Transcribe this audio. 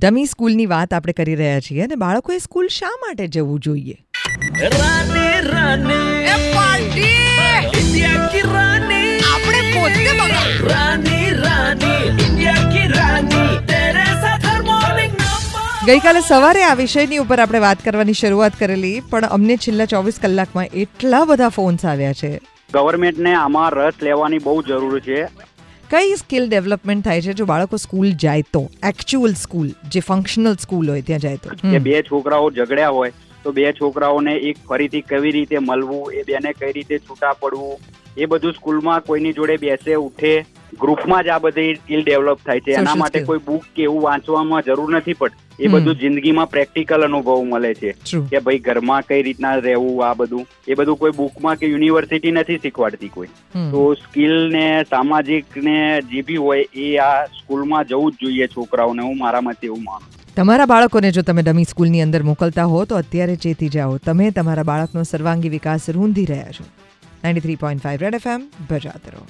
Dummy સ્કૂલની વાત આપણે કરી રહ્યા છીએ અને બાળકોએ સ્કૂલ શા માટે જવું જોઈએ? ગઈકાલે સવારે આ વિષયની ઉપર આપણે વાત કરવાની શરૂઆત કરેલી પણ અમને છેલ્લા ચોવીસ કલાકમાં એટલા બધા ફોન્સ આવ્યા છે. ગવર્મેન્ટને આમાં રસ લેવાની બહુ જરૂર છે. કઈ સ્કિલ ડેવલપમેન્ટ થાય છે જો બાળકો સ્કૂલ જાય તો? એકચ્યુઅલ સ્કૂલ જે ફંક્શનલ સ્કૂલ હોય ત્યાં જાય તો? બે છોકરાઓ ઝઘડ્યા હોય તો બે છોકરાઓને એક ફરીથી કેવી રીતે મળવું એ બેને કઈ રીતે છૂટા પડવું એ બધું સ્કૂલમાં કોઈની જોડે બેસે ઉઠે ગ્રુપમાં જ આ બધી સ્કિલ ડેવલપ થાય છે. એના માટે કોઈ બુક કે એવું વાંચવામાં જરૂર નથી પડતી એ બધું જિંદગીમાં પ્રેક્ટિકલ અનુભવ મળે છે. કે ભાઈ ઘરમાં કઈ રીતના રહેવું આ બધું. એ બધું કોઈ બુકમાં કે યુનિવર્સિટી નથી શીખવાડતી કોઈ. તો સ્કિલ ને સામાજિક ને જે બી હોય એ આ સ્કૂલમાં જવું જ જોઈએ છોકરાઓને હું મારા મતે એવું માનું તમારા બાળકોને જો તમે ડમી સ્કૂલની અંદર મોકલતા હો તો અત્યારે ચેતી જાઓ. તમે તમારા બાળકનો સર્વાંગી વિકાસ રૂંધી રહ્યા છો. Ninety three point five red FM બજાતે રહો.